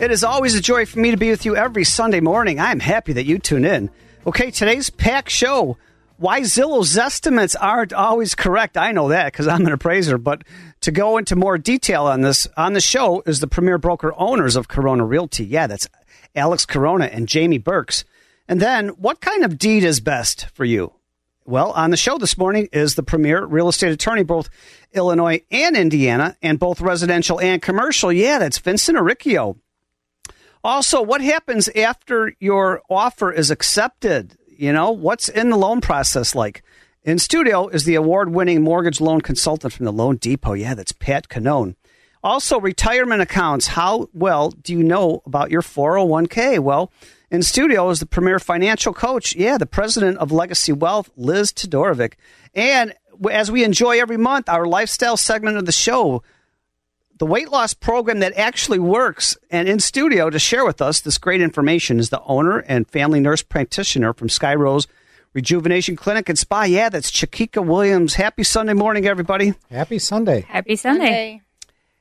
It is always a joy for me to be with you every Sunday morning. I'm happy that you tune in. Okay, today's packed show. Why Zillow's estimates aren't always correct, I know that because I'm an appraiser. But to go into more detail on this, on the show is the premier broker owners of Corona Realty. Yeah, that's Alex Corona and Jamie Burks. And then, what kind of deed is best for you? Well, on the show this morning is the premier real estate attorney, both Illinois and Indiana, and both residential and commercial. Yeah, that's Vincent Arricchio. Also, what happens after your offer is accepted? You know, what's in the loan process like? In studio is the award winning mortgage loan consultant from the Loan Depot. Yeah, that's Pat Canone. Also, retirement accounts. How well do you know about your 401k? Well, in studio is the premier financial coach. Yeah, the president of Legacy Wealth, Liz Todorovic. And as we enjoy every month, our lifestyle segment of the show, the weight loss program that actually works. And in studio to share with us this great information is the owner and family nurse practitioner from Sky Rose Rejuvenation Clinic and Spa. Yeah, that's Chiquita Williams. Happy Sunday morning, everybody. Happy Sunday. Happy Sunday.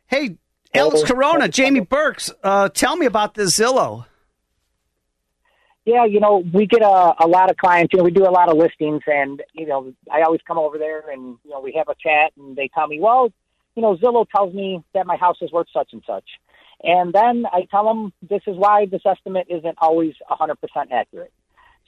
Hey, Alex Corona, Jamie Burks, uh, tell me about this Zillow. Yeah, you know, we get a, a lot of clients. You know, we do a lot of listings, and you know, I always come over there, and you know, we have a chat, and they tell me, well, you know, Zillow tells me that my house is worth such and such. And then I tell them this is why this estimate isn't always 100% accurate.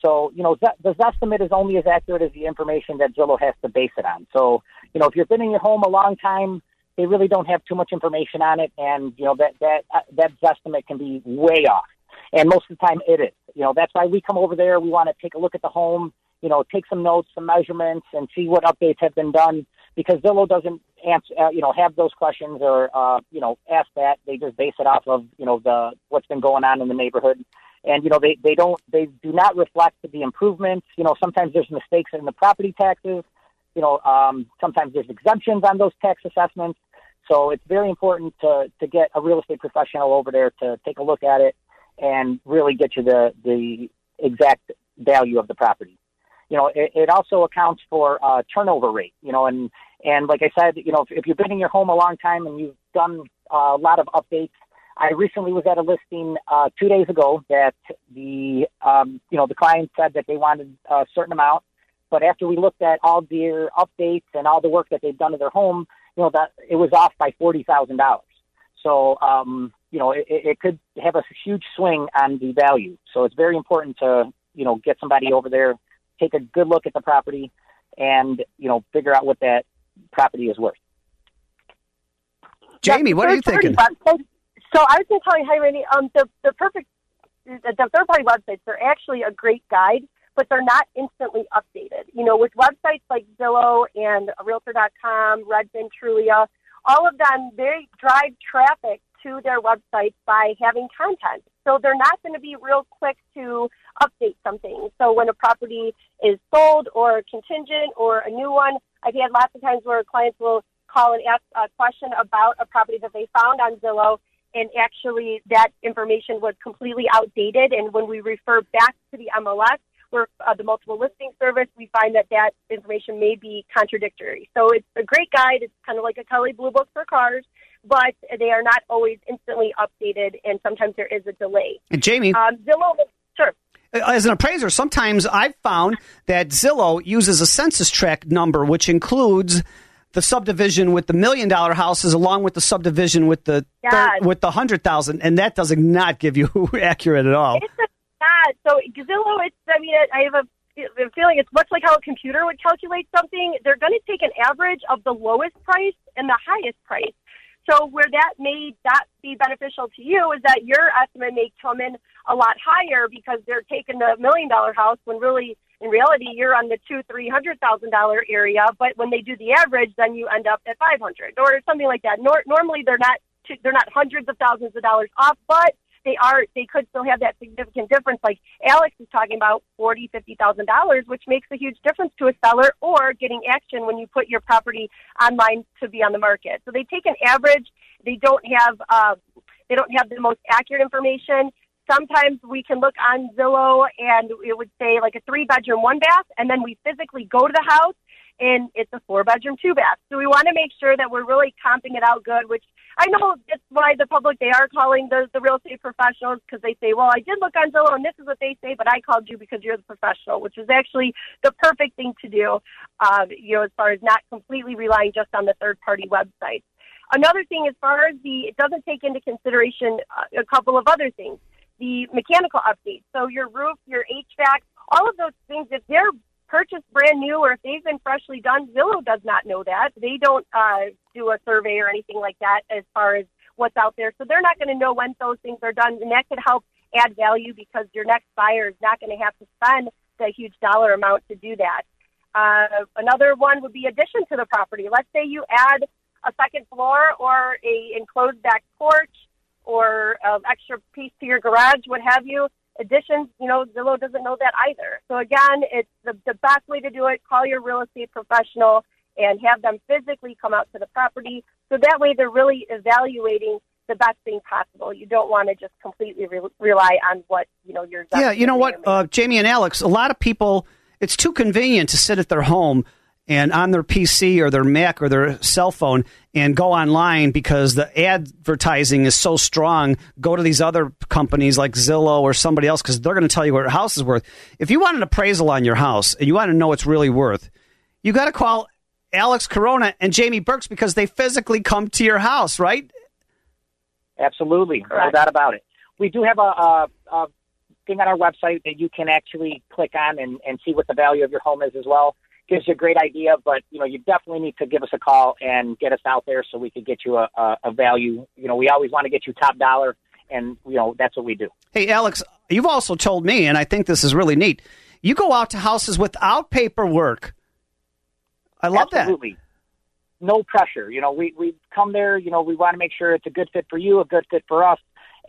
So, you know, this estimate is only as accurate as the information that Zillow has to base it on. So, you know, if you've been in your home a long time, they really don't have too much information on it, and you know that that uh, that estimate can be way off. And most of the time, it is. You know, that's why we come over there. We want to take a look at the home, you know, take some notes, some measurements, and see what updates have been done because Zillow doesn't answer, uh, you know, have those questions or, uh, you know, ask that. They just base it off of, you know, the what's been going on in the neighborhood. And, you know, they, they don't, they do not reflect the improvements. You know, sometimes there's mistakes in the property taxes. You know, um, sometimes there's exemptions on those tax assessments. So it's very important to, to get a real estate professional over there to take a look at it and really get you the, the exact value of the property you know, it, it also accounts for uh, turnover rate. You know, and and like I said, you know, if, if you've been in your home a long time and you've done uh, a lot of updates, I recently was at a listing uh, two days ago that the um, you know the client said that they wanted a certain amount, but after we looked at all their updates and all the work that they've done to their home, you know that it was off by forty thousand dollars. So um, you know it, it could have a huge swing on the value. So it's very important to you know get somebody over there take a good look at the property and you know figure out what that property is worth. Jamie, what are you thinking? Websites, so I was going to tell you, hi, Randy. Um, the the perfect the third party websites they're actually a great guide, but they're not instantly updated. You know, with websites like Zillow and Realtor.com, Redfin, Trulia, all of them they drive traffic to their websites by having content. So they're not going to be real quick to update something. So when a property is sold or contingent or a new one, I've had lots of times where clients will call and ask a question about a property that they found on Zillow and actually that information was completely outdated. And when we refer back to the MLS, where uh, the multiple listing service, we find that that information may be contradictory. So it's a great guide. It's kind of like a Kelley Blue Book for cars but they are not always instantly updated, and sometimes there is a delay. And Jamie, um, Zillow, sure. Uh, as an appraiser, sometimes I've found that Zillow uses a census tract number, which includes the subdivision with the million dollar houses along with the subdivision with the thir- with the hundred thousand, and that does not give you accurate at all. It's not. So Zillow, it's. I mean, I have a feeling it's much like how a computer would calculate something. They're going to take an average of the lowest price and the highest price. So where that may not be beneficial to you is that your estimate may come in a lot higher because they're taking the million dollar house when really in reality you're on the two three hundred thousand dollar area. But when they do the average, then you end up at five hundred or something like that. Nor- normally they're not they're not hundreds of thousands of dollars off, but they are they could still have that significant difference. Like Alex is talking about forty, fifty thousand dollars, which makes a huge difference to a seller or getting action when you put your property online to be on the market. So they take an average. They don't have uh, they don't have the most accurate information. Sometimes we can look on Zillow and it would say like a three bedroom, one bath, and then we physically go to the house and it's a four bedroom, two bath. So we want to make sure that we're really comping it out good, which I know that's why the public they are calling the the real estate professionals because they say, well, I did look on Zillow and this is what they say, but I called you because you're the professional, which is actually the perfect thing to do. Uh, you know, as far as not completely relying just on the third party websites. Another thing, as far as the, it doesn't take into consideration uh, a couple of other things. The mechanical updates, so your roof, your HVAC, all of those things. If they're purchased brand new or if they've been freshly done, Zillow does not know that. They don't uh, do a survey or anything like that as far as what's out there. So they're not going to know when those things are done. And that could help add value because your next buyer is not going to have to spend the huge dollar amount to do that. Uh, another one would be addition to the property. Let's say you add a second floor or a enclosed back porch or an extra piece to your garage, what have you additions, you know, Zillow doesn't know that either. So again, it's the, the best way to do it. Call your real estate professional and have them physically come out to the property. So that way they're really evaluating the best thing possible. You don't want to just completely re- rely on what, you know, your Yeah, you know what, uh, Jamie and Alex, a lot of people, it's too convenient to sit at their home and on their PC or their Mac or their cell phone and go online because the advertising is so strong. Go to these other companies like Zillow or somebody else because they're going to tell you what your house is worth. If you want an appraisal on your house and you want to know what's really worth, you got to call Alex Corona and Jamie Burks because they physically come to your house, right? Absolutely, Correct. no doubt about it. We do have a, a, a thing on our website that you can actually click on and, and see what the value of your home is as well gives you a great idea, but you know, you definitely need to give us a call and get us out there so we could get you a, a, a value. You know, we always want to get you top dollar, and you know that's what we do. Hey, Alex, you've also told me, and I think this is really neat. You go out to houses without paperwork. I love that. Absolutely. that. No pressure. You know, we we come there. You know, we want to make sure it's a good fit for you, a good fit for us,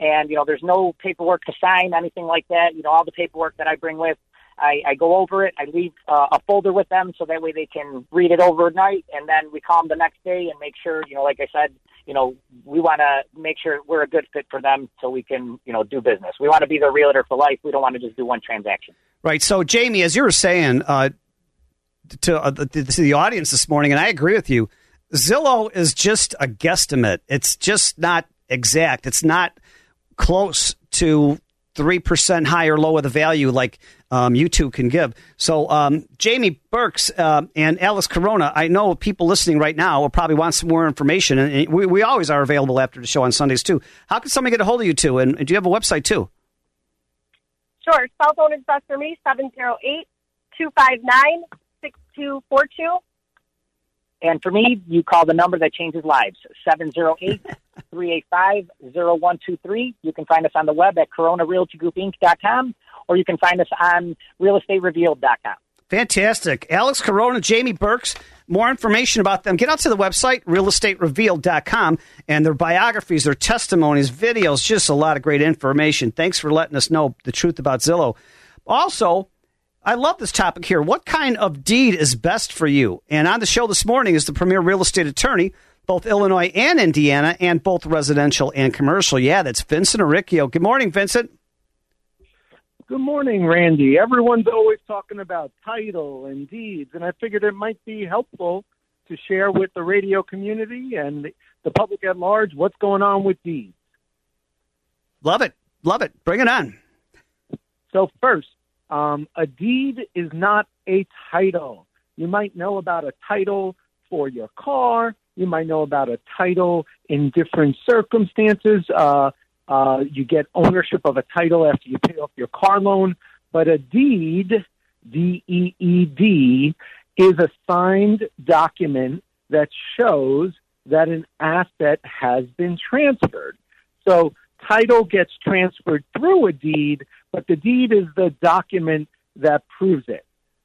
and you know, there's no paperwork to sign, anything like that. You know, all the paperwork that I bring with I, I go over it. I leave uh, a folder with them so that way they can read it overnight, and then we call them the next day and make sure, you know, like I said, you know, we want to make sure we're a good fit for them so we can, you know, do business. We want to be their realtor for life. We don't want to just do one transaction. Right. So, Jamie, as you were saying uh, to, uh, to the audience this morning, and I agree with you, Zillow is just a guesstimate. It's just not exact. It's not close to 3% higher, low of the value like um, you two can give. So, um, Jamie Burks uh, and Alex Corona, I know people listening right now will probably want some more information, and we, we always are available after the show on Sundays too. How can somebody get a hold of you two? And, and do you have a website too? Sure. Cell phone is best for me 708 259 6242. And for me, you call the number that changes lives 708 385 0123. You can find us on the web at coronarealtygroupinc.com or you can find us on realestaterevealed.com. Fantastic. Alex Corona, Jamie Burks. More information about them, get out to the website, realestaterevealed.com, and their biographies, their testimonies, videos, just a lot of great information. Thanks for letting us know the truth about Zillow. Also, I love this topic here. What kind of deed is best for you? And on the show this morning is the premier real estate attorney, both Illinois and Indiana, and both residential and commercial. Yeah, that's Vincent Aricchio. Good morning, Vincent. Good morning, Randy. Everyone's always talking about title and deeds, and I figured it might be helpful to share with the radio community and the public at large what's going on with deeds. Love it. Love it. Bring it on. So, first, um, a deed is not a title. You might know about a title for your car. You might know about a title in different circumstances. Uh, uh, you get ownership of a title after you pay off your car loan. But a deed, D E E D, is a signed document that shows that an asset has been transferred. So title gets transferred through a deed, but the deed is the document that proves it.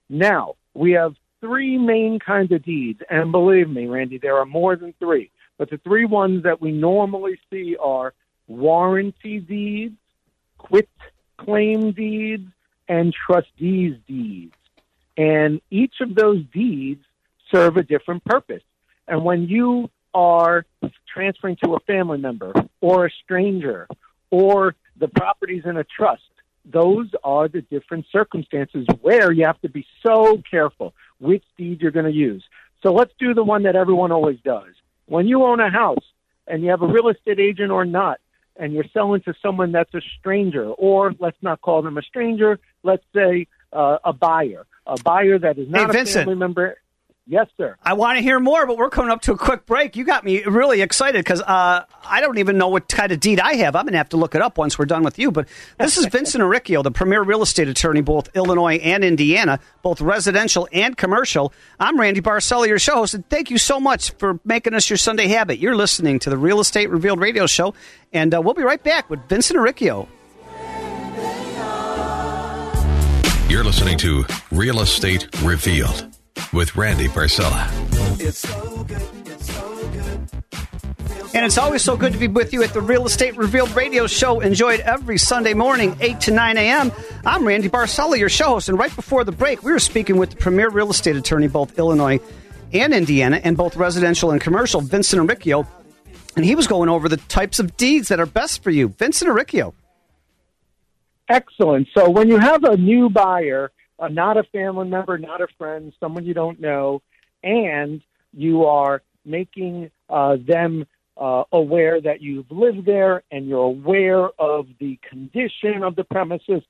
Now, we have three main kinds of deeds, and believe me, Randy, there are more than three. But the three ones that we normally see are warranty deeds, quit claim deeds, and trustees deeds. And each of those deeds serve a different purpose. And when you are transferring to a family member or a stranger or the property's in a trust, those are the different circumstances where you have to be so careful which deed you're going to use. So let's do the one that everyone always does. When you own a house and you have a real estate agent or not, and you're selling to someone that's a stranger, or let's not call them a stranger, let's say uh, a buyer, a buyer that is not Hey, a Vincent. family member. Yes, sir. I want to hear more, but we're coming up to a quick break. You got me really excited because uh, I don't even know what kind of deed I have. I'm going to have to look it up once we're done with you. But this is Vincent Aricchio, the premier real estate attorney, both Illinois and Indiana, both residential and commercial. I'm Randy Barcella, your show host, and thank you so much for making us your Sunday habit. You're listening to the Real Estate Revealed radio show, and uh, we'll be right back with Vincent Aricchio. You're listening to Real Estate Revealed with Randy Barcella. And it's always so good to be with you at the Real Estate Revealed radio show, enjoyed every Sunday morning, 8 to 9 a.m. I'm Randy Barcella, your show host. And right before the break, we were speaking with the premier real estate attorney, both Illinois and Indiana, and both residential and commercial, Vincent Aricchio. And he was going over the types of deeds that are best for you. Vincent Aricchio. Excellent. So when you have a new buyer, uh, not a family member, not a friend, someone you don't know, and you are making uh, them uh, aware that you've lived there and you're aware of the condition of the premises,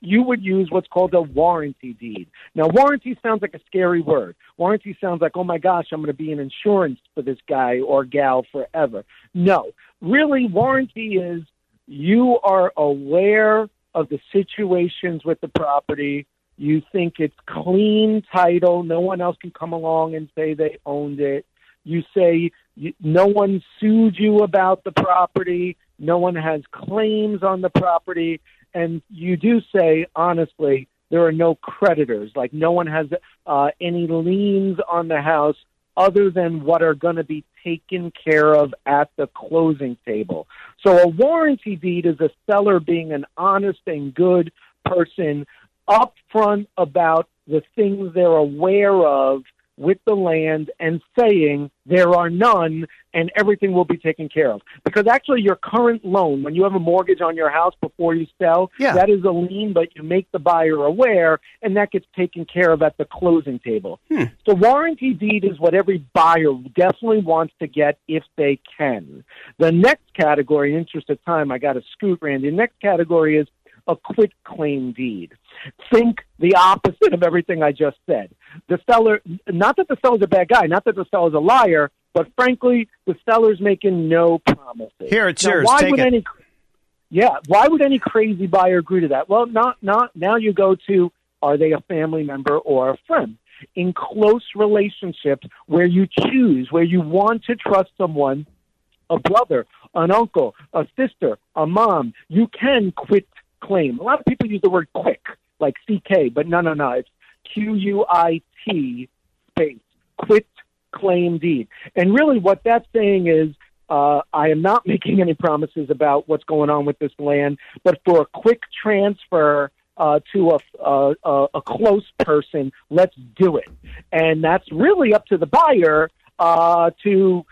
you would use what's called a warranty deed. Now, warranty sounds like a scary word. Warranty sounds like, oh my gosh, I'm going to be in insurance for this guy or gal forever. No, really, warranty is you are aware of the situations with the property. You think it's clean title. No one else can come along and say they owned it. You say no one sued you about the property. No one has claims on the property. And you do say, honestly, there are no creditors. Like no one has uh, any liens on the house other than what are going to be taken care of at the closing table. So a warranty deed is a seller being an honest and good person upfront about the things they're aware of with the land and saying there are none and everything will be taken care of. Because actually, your current loan, when you have a mortgage on your house before you sell, Yeah. that is a lien, but you make the buyer aware and that gets taken care of at the closing table. Hmm. The warranty deed is what every buyer definitely wants to get if they can. The next category, in interest of time, I got to scoot, Randy. The next category is a quit claim deed. Think the opposite of everything I just said. The seller, not that the seller's a bad guy, not that the seller's a liar, but frankly, the seller's making no promises. Here, it's Now, yours. Why Take would it. any yeah, why would any crazy buyer agree to that? Well, not not now you go to are they a family member or a friend? In close relationships where you choose, where you want to trust someone, a brother, an uncle, a sister, a mom, you can quit claim. A lot of people use the word quick, like CK, but no, no, no. It's Q U I T space, quit claim deed. And really what that's saying is uh, I am not making any promises about what's going on with this land, but for a quick transfer uh, to a, a, a, close person, let's do it. And that's really up to the buyer uh, to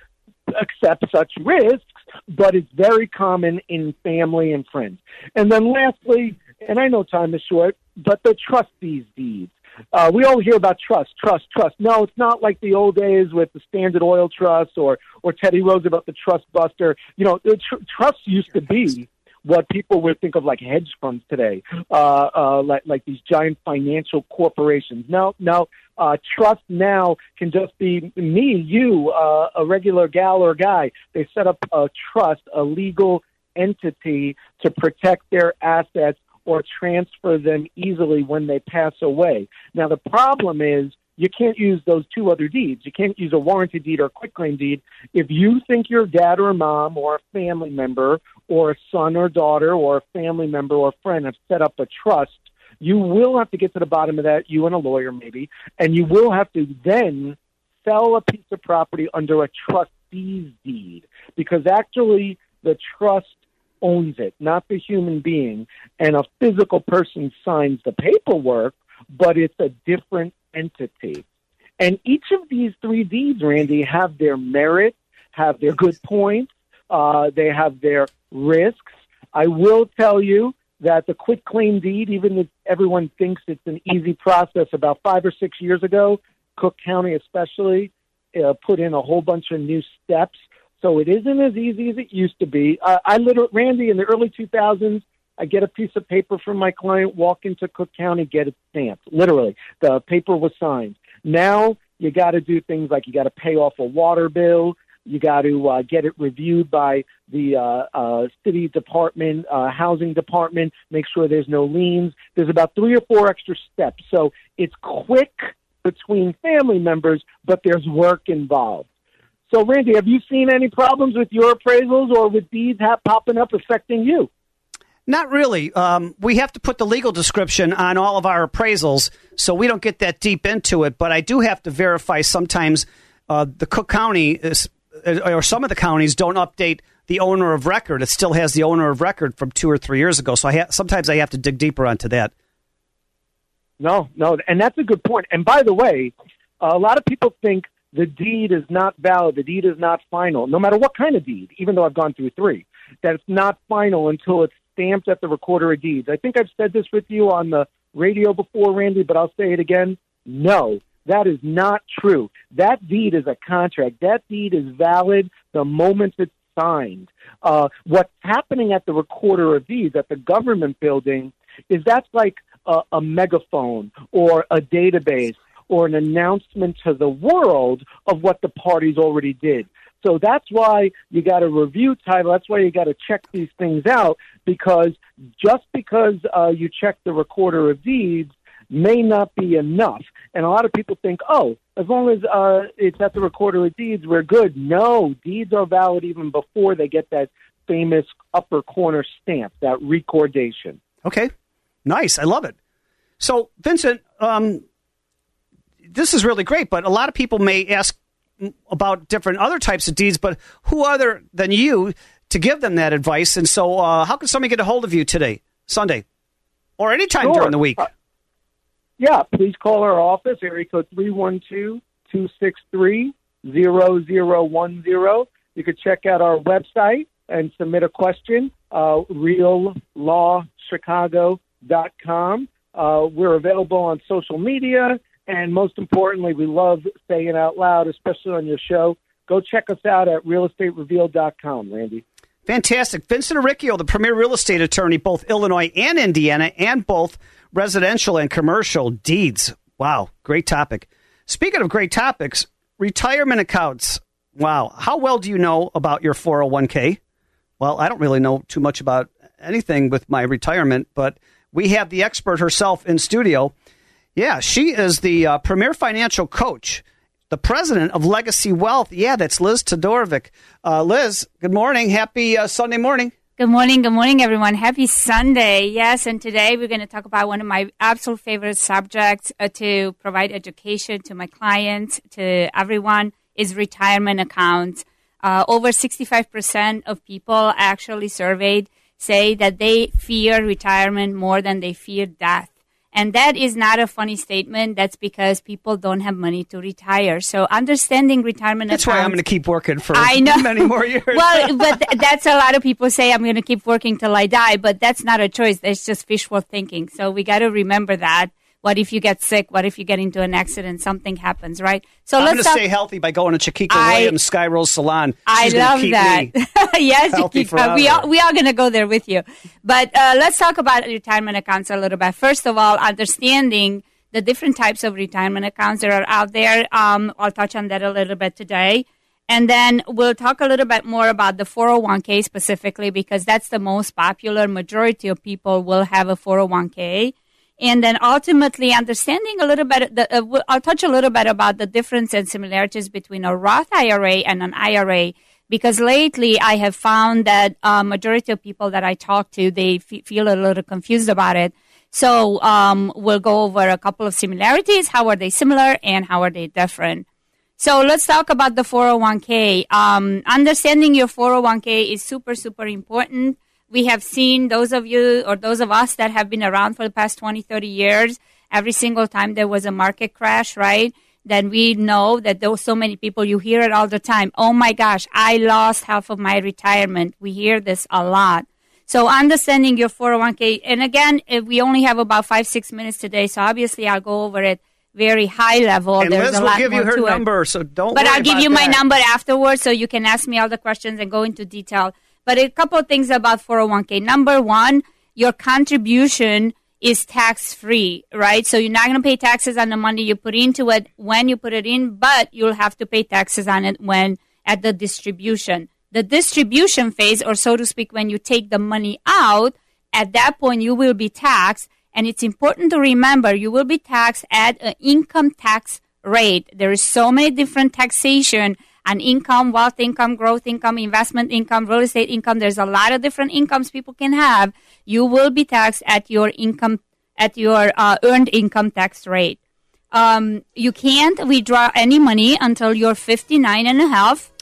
accept such risks, but it's very common in family and friends. And then lastly, and I know time is short, but the trustees deeds. Uh, we all hear about trust, trust, trust. No, it's not like the old days with the Standard Oil Trust or or Teddy Roosevelt, about the Trust Buster. You know, tr- trust used to be what people would think of like hedge funds today, uh, uh, like like these giant financial corporations. No, no, uh, trust now can just be me, you, uh, a regular gal or guy. They set up a trust, a legal entity to protect their assets or transfer them easily when they pass away. Now, the problem is you can't use those two other deeds. You can't use a warranty deed or a quitclaim deed. If you think your dad or mom or a family member or a son or daughter or a family member or friend have set up a trust, you will have to get to the bottom of that, you and a lawyer maybe, and you will have to then sell a piece of property under a trustee's deed because actually the trust owns it, not the human being. And a physical person signs the paperwork, but it's a different entity. And each of these three deeds, Randy, have their merit, have their good points, uh, they have their risks. I will tell you that the quit claim deed, even if everyone thinks it's an easy process, about five or six years ago, Cook County especially uh, put in a whole bunch of new steps. So it isn't as easy as it used to be. Uh, I literally, Randy, in the early 2000s, I get a piece of paper from my client, walk into Cook County, get it stamped. Literally, the paper was signed. Now you got to do things like you got to pay off a water bill, you got to uh, get it reviewed by the uh, uh, city department, uh, housing department, make sure there's no liens. There's about three or four extra steps. So it's quick between family members, but there's work involved. So, Randy, have you seen any problems with your appraisals or with these have popping up affecting you? Not really. Um, we have to put the legal description on all of our appraisals, so we don't get that deep into it. But I do have to verify sometimes uh, the Cook County is, uh, or some of the counties don't update the owner of record. It still has the owner of record from two or three years ago. So I ha- sometimes I have to dig deeper onto that. No, no, and that's a good point. And by the way, a lot of people think the deed is not valid, the deed is not final, no matter what kind of deed, even though I've gone through three, that it's not final until it's stamped at the recorder of deeds. I think I've said this with you on the radio before, Randy, but I'll say it again. No, that is not true. That deed is a contract. That deed is valid the moment it's signed. Uh, what's happening at the recorder of deeds at the government building is that's like a, a megaphone or a database or an announcement to the world of what the parties already did. So that's why you got to review title. That's why you got to check these things out because just because uh, you check the recorder of deeds may not be enough. And a lot of people think, oh, as long as uh, it's at the recorder of deeds, we're good. No, deeds are valid even before they get that famous upper corner stamp, that recordation. Okay, nice. I love it. So, Vincent, um, this is really great, but a lot of people may ask about different other types of deeds, but who other than you to give them that advice? And so, uh, how can somebody get a hold of you today, Sunday, or anytime sure. during the week? Uh, yeah, please call our office, area code 312 263 0010. You could check out our website and submit a question, uh, reallawchicago.com. Uh, we're available on social media, and most importantly, we love saying out loud, especially on your show. Go check us out at realestaterevealed.com, Randy. Fantastic. Vincent Arricchio, the premier real estate attorney, both Illinois and Indiana, and both residential and commercial deeds. Wow, great topic. Speaking of great topics, retirement accounts. Wow, how well do you know about your 401k? Well, I don't really know too much about anything with my retirement, but we have the expert herself in studio. Yeah, she is the uh, premier financial coach, the president of Legacy Wealth. Yeah, that's Liz Todorovic. Uh, Liz, good morning. Happy uh, Sunday morning. Good morning. Good morning, everyone. Happy Sunday. Yes, and today we're going to talk about one of my absolute favorite subjects uh, to provide education to my clients, to everyone, is retirement accounts. Uh, over 65% of people actually surveyed say that they fear retirement more than they fear death. And that is not a funny statement. That's because people don't have money to retire. So understanding retirement. That's accounts, why I'm going to keep working for I know. many more years. well, but th- that's a lot of people say I'm going to keep working till I die, but that's not a choice. That's just wishful thinking. So we got to remember that. What if you get sick? What if you get into an accident? Something happens, right? So I'm let's stay healthy by going to Chiquita I- Williams Sky Rose Salon. I She's gonna love that. yes, healthy you keep, uh, we are we are going to go there with you. But uh, let's talk about retirement accounts a little bit. First of all, understanding the different types of retirement accounts that are out there. Um, I'll touch on that a little bit today. And then we'll talk a little bit more about the 401k specifically because that's the most popular. Majority of people will have a 401k. And then ultimately understanding a little bit, the, uh, I'll touch a little bit about the difference and similarities between a Roth IRA and an IRA because lately I have found that uh, majority of people that I talk to, they f- feel a little confused about it. So um, we'll go over a couple of similarities. How are they similar and how are they different? So let's talk about the 401k. Um, understanding your 401k is super, super important. We have seen those of you or those of us that have been around for the past 20, 30 years, every single time there was a market crash, right? Then we know that there were so many people, you hear it all the time. Oh my gosh, I lost half of my retirement. We hear this a lot. So understanding your 401k, and again, we only have about five, six minutes today, so obviously I'll go over it very high level. And There's Liz a will lot give you her to it. number, so don't. But I'll give you my number afterwards so you can ask me all the questions and go into detail. But a couple of things about 401k. Number one, your contribution is tax free, right? So you're not going to pay taxes on the money you put into it when you put it in, but you'll have to pay taxes on it when at the distribution. The distribution phase, or so to speak, when you take the money out, at that point you will be taxed. And it's important to remember you will be taxed at an income tax rate. There is so many different taxation on income, wealth income, growth income, investment income, real estate income. There's a lot of different incomes people can have. You will be taxed at your income, at your uh, earned income tax rate. Um, you can't withdraw any money until you're 59 and a half.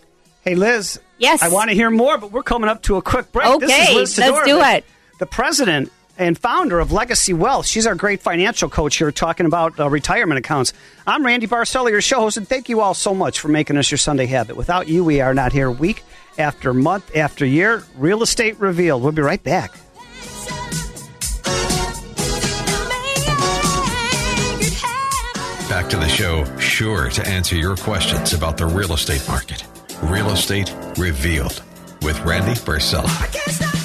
Hey, Liz. Yes. I want to hear more, but we're coming up to a quick break. Okay, this is Liz let's do it. The president and founder of Legacy Wealth. She's our great financial coach here talking about uh, retirement accounts. I'm Randy Barcella, your show host, and thank you all so much for making us your Sunday habit. Without you, we are not here week after month after year. Real Estate Revealed. We'll be right back. Back to the show, sure to answer your questions about the real estate market. Real Estate Revealed with Randy Barcella.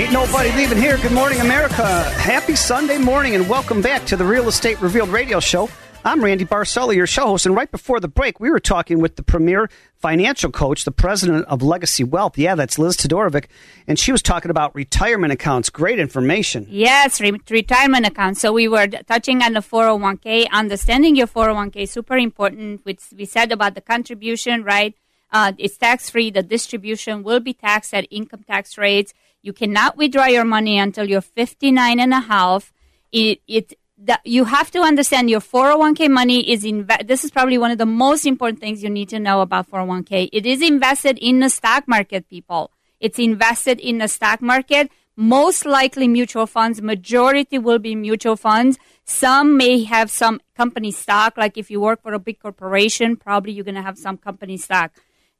Ain't nobody leaving here. Good morning, America. Happy Sunday morning, and welcome back to the Real Estate Revealed radio show. I'm Randy Barcella, your show host, and right before the break, we were talking with the premier financial coach, the president of Legacy Wealth. Yeah, that's Liz Todorovic, and she was talking about retirement accounts. Great information. Yes, re- retirement accounts. So we were touching on the 401k. Understanding your 401k is super important. Which we said about the contribution, right? Uh, it's tax free. The distribution will be taxed at income tax rates. You cannot withdraw your money until you're 59 and a half. It, it that you have to understand your 401k money is inve- this is probably one of the most important things you need to know about 401k it is invested in the stock market people. It's invested in the stock market. Most likely mutual funds majority will be mutual funds. Some may have some company stock like if you work for a big corporation probably you're going to have some company stock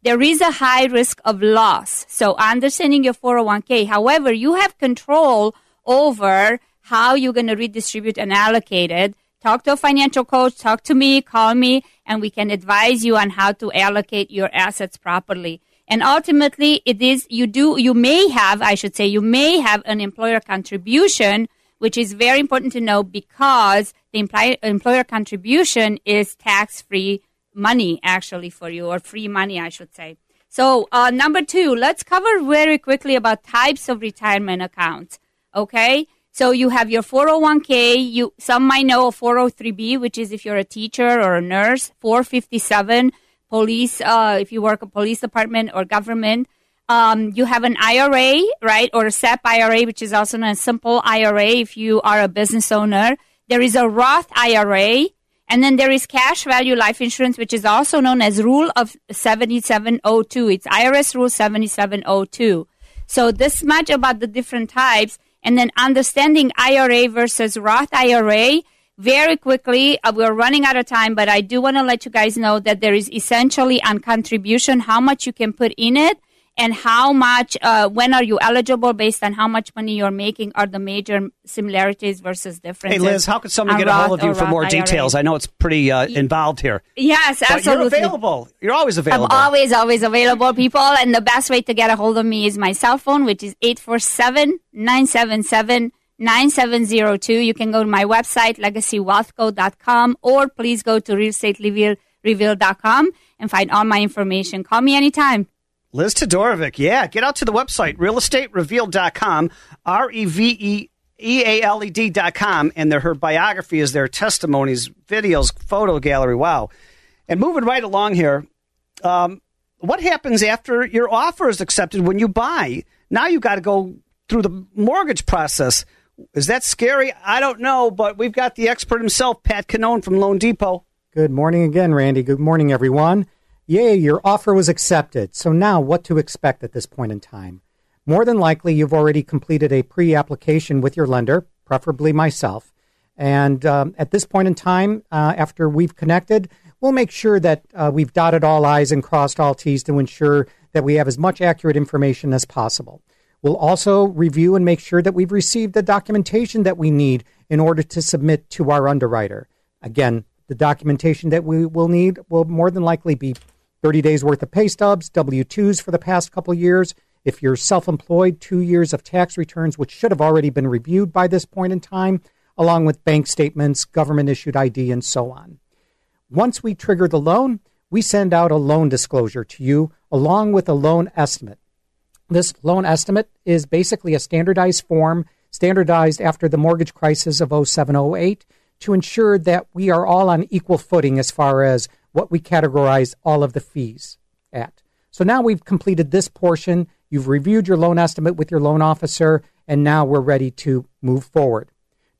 there is a high risk of loss so understanding your 401k however you have control over how you're going to redistribute and allocate it. Talk to a financial coach, talk to me, call me, and we can advise you on how to allocate your assets properly. And ultimately, it is, you do, you may have, I should say, you may have an employer contribution, which is very important to know because the employer, contribution is tax free money actually for you, or free money, I should say. So, uh, number two, let's cover very quickly about types of retirement accounts. Okay. So you have your 401k. You some might know a 403b, which is if you're a teacher or a nurse. 457 police, uh, if you work a police department or government. Um, you have an IRA, right, or a SEP IRA, which is also known as simple IRA if you are a business owner. There is a Roth IRA, and then there is cash value life insurance, which is also known as Rule of 7702. It's IRS Rule 7702. So this much about the different types and then understanding IRA versus Roth IRA. Very quickly, uh, we're running out of time, but I do want to let you guys know that there is essentially on contribution how much you can put in it and how much, uh, when are you eligible based on how much money you're making are the major similarities versus differences. Hey. Liz, how could someone on get a hold of you for more IRA. details? I know it's pretty uh, involved here. Yes, But absolutely. you're available. You're always available. I'm always, always available, people. And the best way to get a hold of me is my cell phone, which is 847-977-9702. You can go to my website, legacywealthco.com, or please go to realestaterevealed.com and find all my information. Call me anytime. Liz Todorovic, yeah. Get out to the website, realestaterevealed.com, R E V E E A L E D.com, and their, her biography is their testimonies, videos, photo gallery. Wow. And moving right along here, um, what happens after your offer is accepted when you buy? Now you've got to go through the mortgage process. Is that scary? I don't know, but we've got the expert himself, Pat Canone from Loan Depot. Good morning again, Randy. Good morning, everyone. Yay, your offer was accepted. So now what to expect at this point in time? More than likely, you've already completed a pre application with your lender, preferably myself. And um, at this point in time, uh, after we've connected, we'll make sure that uh, we've dotted all I's and crossed all T's to ensure that we have as much accurate information as possible. We'll also review and make sure that we've received the documentation that we need in order to submit to our underwriter. Again, the documentation that we will need will more than likely be 30 days worth of pay stubs, W 2s for the past couple years. If you're self employed, two years of tax returns, which should have already been reviewed by this point in time, along with bank statements, government issued ID, and so on. Once we trigger the loan, we send out a loan disclosure to you along with a loan estimate. This loan estimate is basically a standardized form, standardized after the mortgage crisis of 0708, to ensure that we are all on equal footing as far as what we categorize all of the fees at. So now we've completed this portion. You've reviewed your loan estimate with your loan officer, and now we're ready to move forward.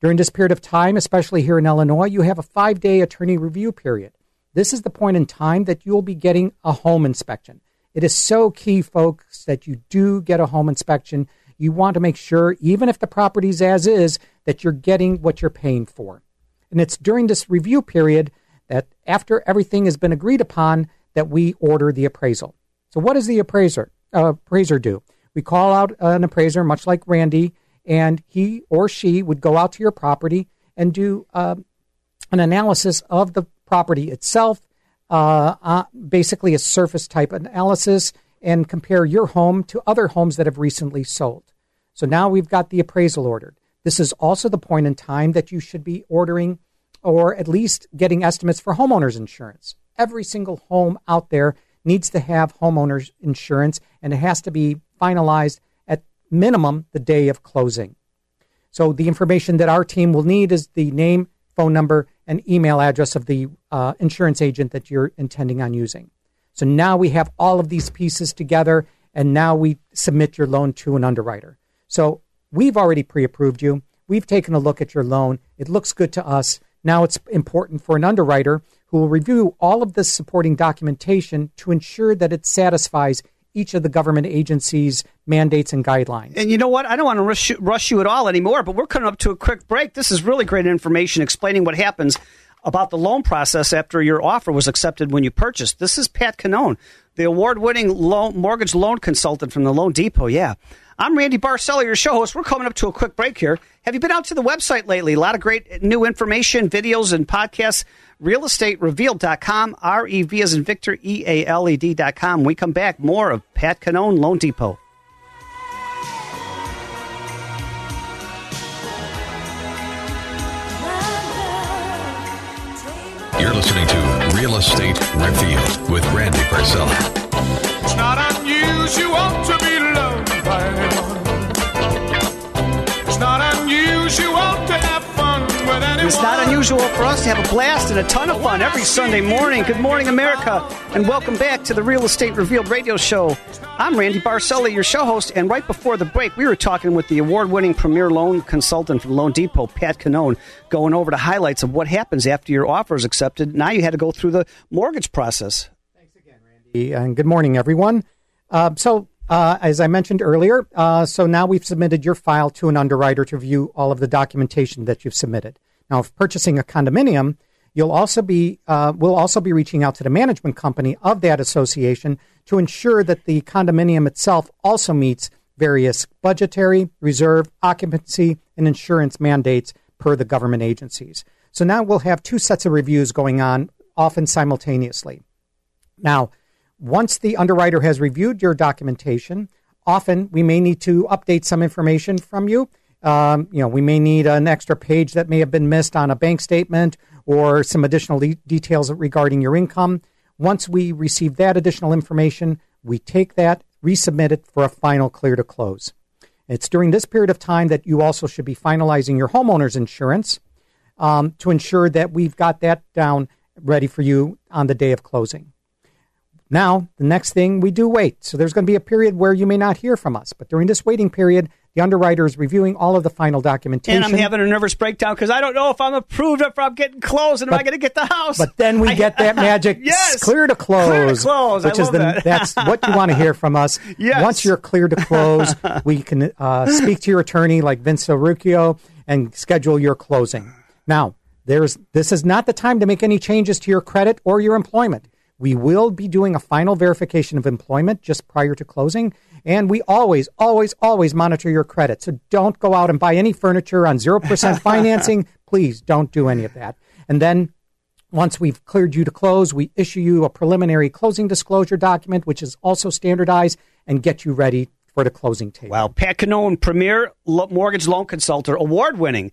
During this period of time, especially here in Illinois, you have a five day attorney review period. This is the point in time that you'll be getting a home inspection. It is so key, folks, that you do get a home inspection. You want to make sure, even if the property's as is, that you're getting what you're paying for. And it's during this review period that, after everything has been agreed upon, that we order the appraisal. So, what does the appraiser uh, appraiser do? We call out an appraiser, much like Randy, and he or she would go out to your property and do uh, an analysis of the property itself, uh, uh, basically a surface type analysis, and compare your home to other homes that have recently sold. So now we've got the appraisal ordered. This is also the point in time that you should be ordering or at least getting estimates for homeowners insurance. Every single home out there needs to have homeowners insurance, and it has to be finalized at minimum the day of closing. So the information that our team will need is the name, phone number, and email address of the uh, insurance agent that you're intending on using. So now we have all of these pieces together, and now we submit your loan to an underwriter. So we've already pre approved you. We've taken a look at your loan. It looks good to us. Now it's important for an underwriter who will review all of this supporting documentation to ensure that it satisfies each of the government agencies' mandates and guidelines. And you know what? I don't want to rush you, rush you at all anymore, but we're coming up to a quick break. This is really great information explaining what happens about the loan process after your offer was accepted when you purchased. This is Pat Cannone, the award winning mortgage loan consultant from the Loan Depot. Yeah. I'm Randy Barcella, your show host. We're coming up to a quick break here. Have you been out to the website lately? A lot of great new information, videos, and podcasts. RealestateRevealed.com, R E V as in Victor, E A L E D.com. We come back, more of Pat Canone, Loan Depot. You're listening to Real Estate Revealed with Randy Barcella. It's not unusual to It's not unusual for us to have a blast and a ton of fun every Sunday morning. Good morning, America, and welcome back to the Real Estate Revealed radio show. I'm Randy Barcella, your show host, and right before the break, we were talking with the award-winning premier loan consultant from Loan Depot, Pat Canone, going over the highlights of what happens after your offer is accepted. Now you had to go through the mortgage process. Thanks again, Randy. And good morning, everyone. Uh, so, uh, as I mentioned earlier, uh, so now we've submitted your file to an underwriter to review all of the documentation that you've submitted. Now, if purchasing a condominium, you'll also be uh, we'll also be reaching out to the management company of that association to ensure that the condominium itself also meets various budgetary, reserve, occupancy, and insurance mandates per the government agencies. So now we'll have two sets of reviews going on, often simultaneously. Now, once the underwriter has reviewed your documentation, often we may need to update some information from you. Um, you know, we may need an extra page that may have been missed on a bank statement or some additional de- details regarding your income. Once we receive that additional information, we take that, resubmit it for a final clear to close. It's during this period of time that you also should be finalizing your homeowner's insurance um, to ensure that we've got that down ready for you on the day of closing. Now, the next thing we do wait. So there's going to be a period where you may not hear from us, but during this waiting period, The underwriter is reviewing all of the final documentation. And I'm having a nervous breakdown because I don't know if I'm approved, if I'm getting closed, and am I going to get the house? But then we I- get that magic yes, clear to close, Clear to close. which is the that. that's what you want to hear from us. Yes. Once you're clear to close, we can uh, speak to your attorney like Vince Rucchio and schedule your closing. Now, there's this is not the time to make any changes to your credit or your employment. We will be doing a final verification of employment just prior to closing, and we always, always, always monitor your credit. So don't go out and buy any furniture on 0% financing. Please don't do any of that. And then once we've cleared you to close, we issue you a preliminary closing disclosure document, which is also standardized and get you ready for the closing table. Wow, Pat Cannone, premier mortgage loan consultant, award winning,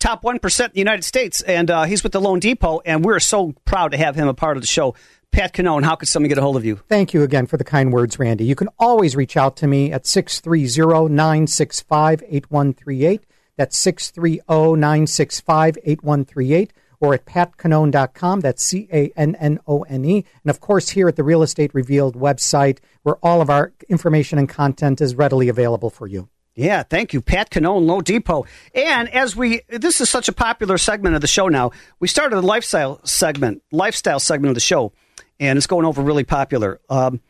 top 1% in the United States. And uh, he's with the Loan Depot, and we're so proud to have him a part of the show. Pat Cannone, how could someone get a hold of you? Thank you again for the kind words, Randy. You can always reach out to me at 630 965 8138. That's 630 965 8138 or at patcannone.com. That's C A N N O N E. And of course, here at the Real Estate Revealed website, where all of our information and content is readily available for you. Yeah, thank you, Pat Cannone, Loan Depot. And as we, this is such a popular segment of the show now. We started a lifestyle segment, lifestyle segment of the show, and it's going over really popular. Um,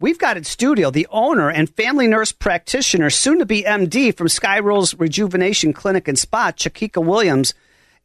we've got in studio the owner and family nurse practitioner, soon to be MD from Skyrose Rejuvenation Clinic and Spa, Chiquita Williams,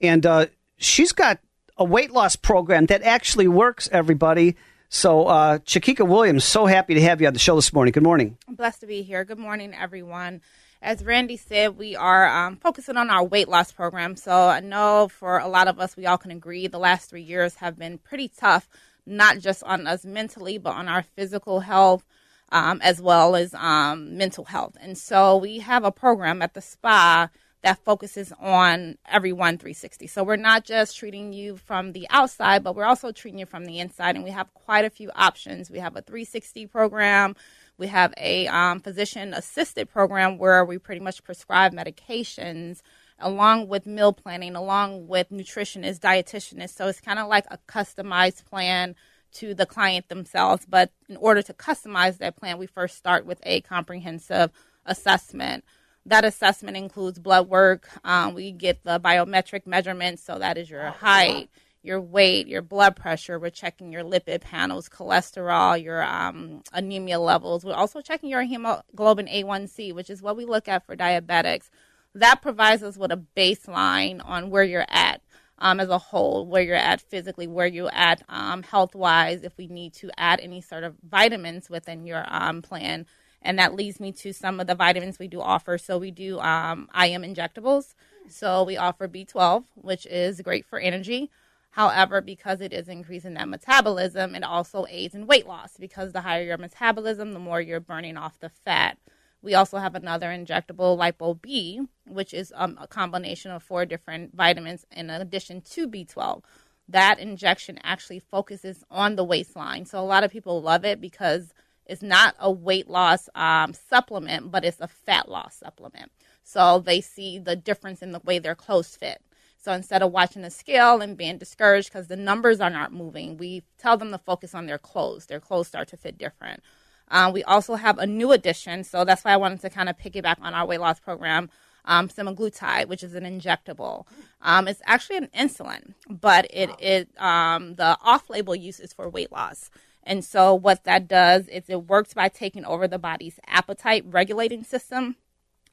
and uh, she's got a weight loss program that actually works. Everybody. So, uh, Chiquita Williams, so happy to have you on the show this morning. Good morning. I'm blessed to be here. Good morning, everyone. As Randy said, we are um, focusing on our weight loss program. So I know for a lot of us, we all can agree the last three years have been pretty tough, not just on us mentally, but on our physical health. Um, as well as um, mental health. And so we have a program at the spa that focuses on everyone 360. So we're not just treating you from the outside, but we're also treating you from the inside. And we have quite a few options. We have a 360 program. We have a um, physician assisted program where we pretty much prescribe medications along with meal planning, along with nutritionists, dietitianists. So it's kind of like a customized plan to the client themselves. But in order to customize that plan, we first start with a comprehensive assessment. That assessment includes blood work. Um, we get the biometric measurements, so that is your height, your weight, your blood pressure. We're checking your lipid panels, cholesterol, your um, anemia levels. We're also checking your hemoglobin A1C, which is what we look at for diabetics. That provides us with a baseline on where you're at um, as a whole, where you're at physically, where you're at um, health wise, if we need to add any sort of vitamins within your um, plan. And that leads me to some of the vitamins we do offer. So we do um, IM injectables. So we offer B12, which is great for energy. However, because it is increasing that metabolism, it also aids in weight loss because the higher your metabolism, the more you're burning off the fat. We also have another injectable Lipo B, which is um, a combination of four different vitamins in addition to B12. That injection actually focuses on the waistline. So a lot of people love it because it's not a weight loss um, supplement, but it's a fat loss supplement. So they see the difference in the way their clothes fit. So instead of watching the scale and being discouraged because the numbers are not moving, we tell them to focus on their clothes. Their clothes start to fit different. Um, we also have a new addition, so that's why I wanted to kind of piggyback on our weight loss program, um, semaglutide, which is an injectable. Um, it's actually an insulin, but it it um, the off-label use is for weight loss. And so what that does is it works by taking over the body's appetite regulating system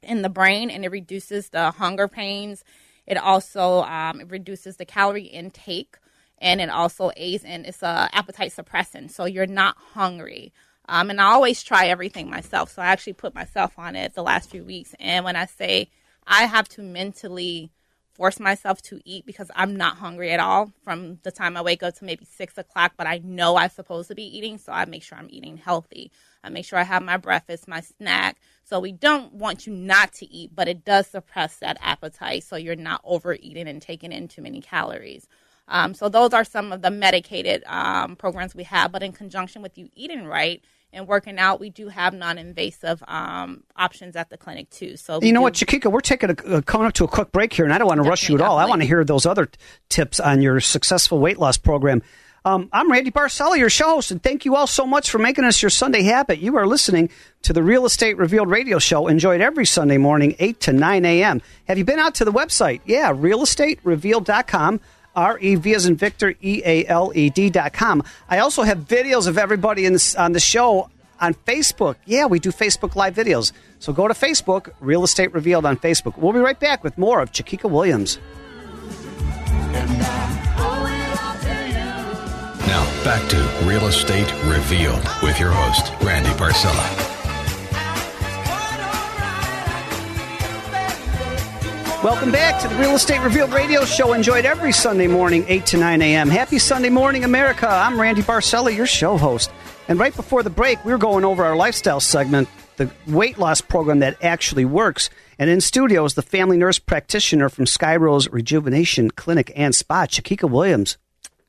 in the brain, and it reduces the hunger pains. It also um, it reduces the calorie intake, and it also aids in it's a appetite suppressant, so you're not hungry. Um, and I always try everything myself. So I actually put myself on it the last few weeks. And when I say I have to mentally force myself to eat because I'm not hungry at all from the time I wake up to maybe six o'clock, but I know I'm supposed to be eating. So I make sure I'm eating healthy. I make sure I have my breakfast, my snack. So we don't want you not to eat, but it does suppress that appetite. So you're not overeating and taking in too many calories. Um, so those are some of the medicated um, programs we have. But in conjunction with you eating right, and working out, we do have non-invasive um, options at the clinic too. So You know we what, do- Chiquita, we're taking a, uh, coming up to a quick break here, and I don't want to rush you at all. I want to hear those other t- tips on your successful weight loss program. Um, I'm Randy Barcella, your show host, and thank you all so much for making us your Sunday habit. You are listening to the Real Estate Revealed radio show, enjoyed every Sunday morning, 8 to 9 a.m. Have you been out to the website? Yeah, realestaterevealed.com. R E V as in Victor, E A L E D dot com. I also have videos of everybody in this, on the show on Facebook. Yeah, we do Facebook Live videos. So go to Facebook, Real Estate Revealed on Facebook. We'll be right back with more of Chiquita Williams. Now, back to Real Estate Revealed with your host, Randy Barcella. Welcome back to the Real Estate Revealed radio show. Enjoyed every Sunday morning, 8 to 9 a.m. Happy Sunday morning, America. I'm Randy Barcella, your show host. And right before the break, we were going over our lifestyle segment, the weight loss program that actually works. And in studio is the family nurse practitioner from Skyrose Rejuvenation Clinic and Spa, Chiquita Williams.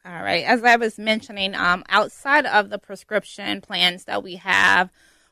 All right. As I was mentioning, um, outside of the prescription plans that we have,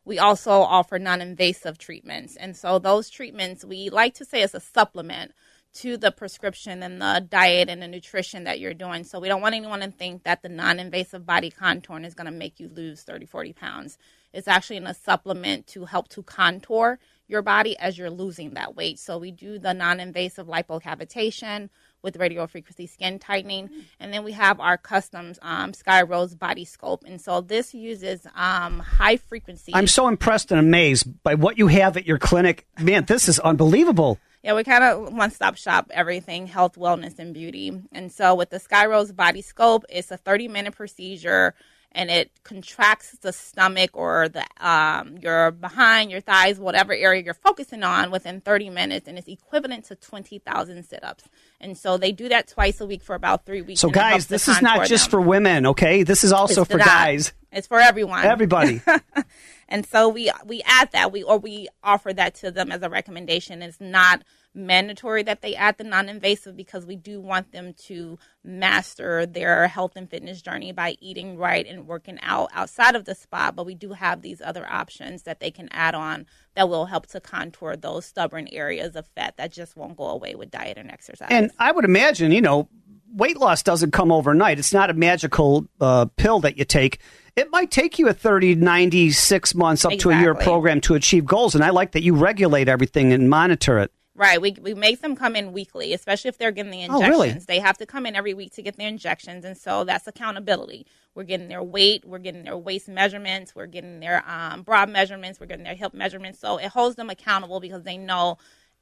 we also offer non invasive treatments. And so those treatments, we like to say, is a supplement to the prescription and the diet and the nutrition that you're doing. So we don't want anyone to think that the non invasive body contouring is going to make you lose 30, 40 pounds. It's actually a supplement to help to contour your body as you're losing that weight. So we do the non invasive lipocavitation with radio frequency skin tightening. And then we have our customs um, Sky Rose Body Sculpt. And so this uses um, high frequency. I'm so impressed and amazed by what you have at your clinic. Man, this is unbelievable. Yeah, we kind of one stop shop everything health, wellness, and beauty. And so with the Sky Rose Body Sculpt, it's a 30 minute procedure and it contracts the stomach or the um, your behind, your thighs, whatever area you're focusing on within 30 minutes, and it's equivalent to 20,000 sit-ups. And so they do that twice a week for about three weeks. So, guys, this is not just them. for women, okay? This is also it's for guys. It's for everyone. Everybody. and so we we add that we or we offer that to them as a recommendation. It's not mandatory that they add the non-invasive because we do want them to master their health and fitness journey by eating right and working out outside of the spa. But we do have these other options that they can add on that will help to contour those stubborn areas of fat that just won't go away with diet and exercise. And i would imagine you know weight loss doesn't come overnight. It's not a magical uh, pill that you take. It might take you a 30 96 months up exactly. to a year program to achieve goals. And i like that you regulate everything and monitor it Right. We, we make them come in weekly, especially if they're getting the injections. Oh, really? They have to come in every week to get their injections. And so that's accountability. We're getting their weight, we're getting their waist measurements, we're getting their um, broad measurements, we're getting their hip measurements. So it holds them accountable because they know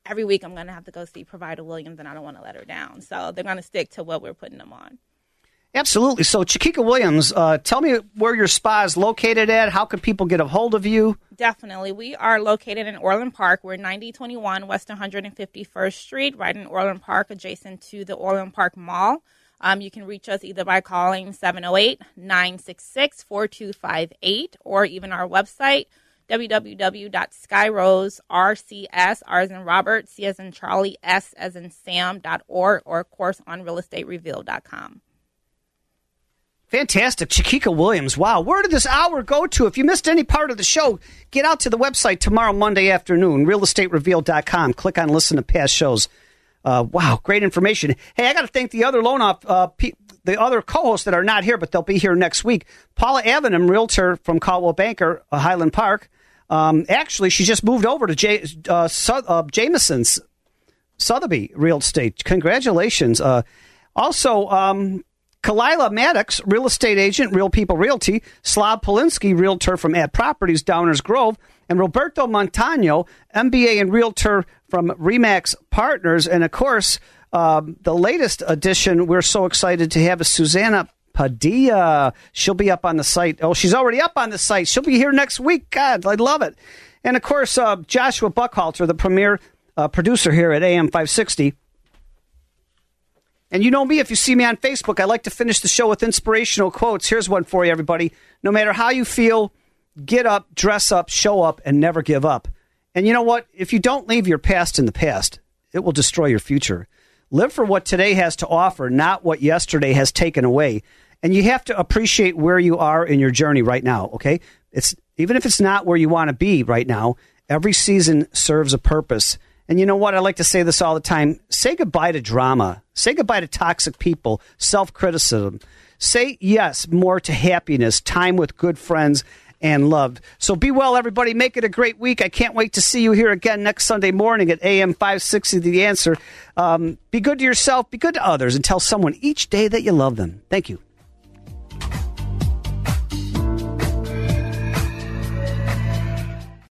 every week I'm going to have to go see Provider Williams and I don't want to let her down. So they're going to stick to what we're putting them on. Absolutely. So, Chiquita Williams, uh, tell me where your spa is located at. How can people get a hold of you? Definitely. We are located in Orland Park. We're 9021 West 151st Street, right in Orland Park, adjacent to the Orland Park Mall. Um, you can reach us either by calling 708 966 4258 or even our website, www.skyrosercs, R as in Robert, C as in Charlie, S as in Sam.org, or of course on realestaterevealed.com. Fantastic. Chiquita Williams. Wow. Where did this hour go to? If you missed any part of the show, get out to the website tomorrow, Monday afternoon, realestaterevealed.com. Click on listen to past shows. Uh, wow. Great information. Hey, I got to thank the other loan off, uh, the other co-hosts that are not here, but they'll be here next week. Paula Avenham, realtor from Coldwell Banker, uh, Highland Park. Um, actually, she just moved over to J- uh, uh, Jameson's Sotheby Real Estate. Congratulations. Uh, also, um, Kalila Maddox, real estate agent, Real People Realty, Slav Polinsky, realtor from @properties, Downers Grove, and Roberto Montano, MBA and realtor from Remax Partners. And of course, um, the latest addition we're so excited to have is Susanna Padilla. She'll be up on the site. Oh, she's already up on the site. She'll be here next week. God, I love it. And of course, uh, Joshua Buckhalter, the premier uh, producer here at AM 560. And you know me, if you see me on Facebook, I like to finish the show with inspirational quotes. Here's one for you, everybody. No matter how you feel, get up, dress up, show up, and never give up. And you know what? If you don't leave your past in the past, it will destroy your future. Live for what today has to offer, not what yesterday has taken away. And you have to appreciate where you are in your journey right now, okay? It's even if it's not where you want to be right now, every season serves a purpose. And you know what? I like to say this all the time. Say goodbye to drama. Say goodbye to toxic people, self criticism. Say yes more to happiness, time with good friends, and love. So be well, everybody. Make it a great week. I can't wait to see you here again next Sunday morning at AM 560 The Answer. Um, be good to yourself, be good to others, and tell someone each day that you love them. Thank you.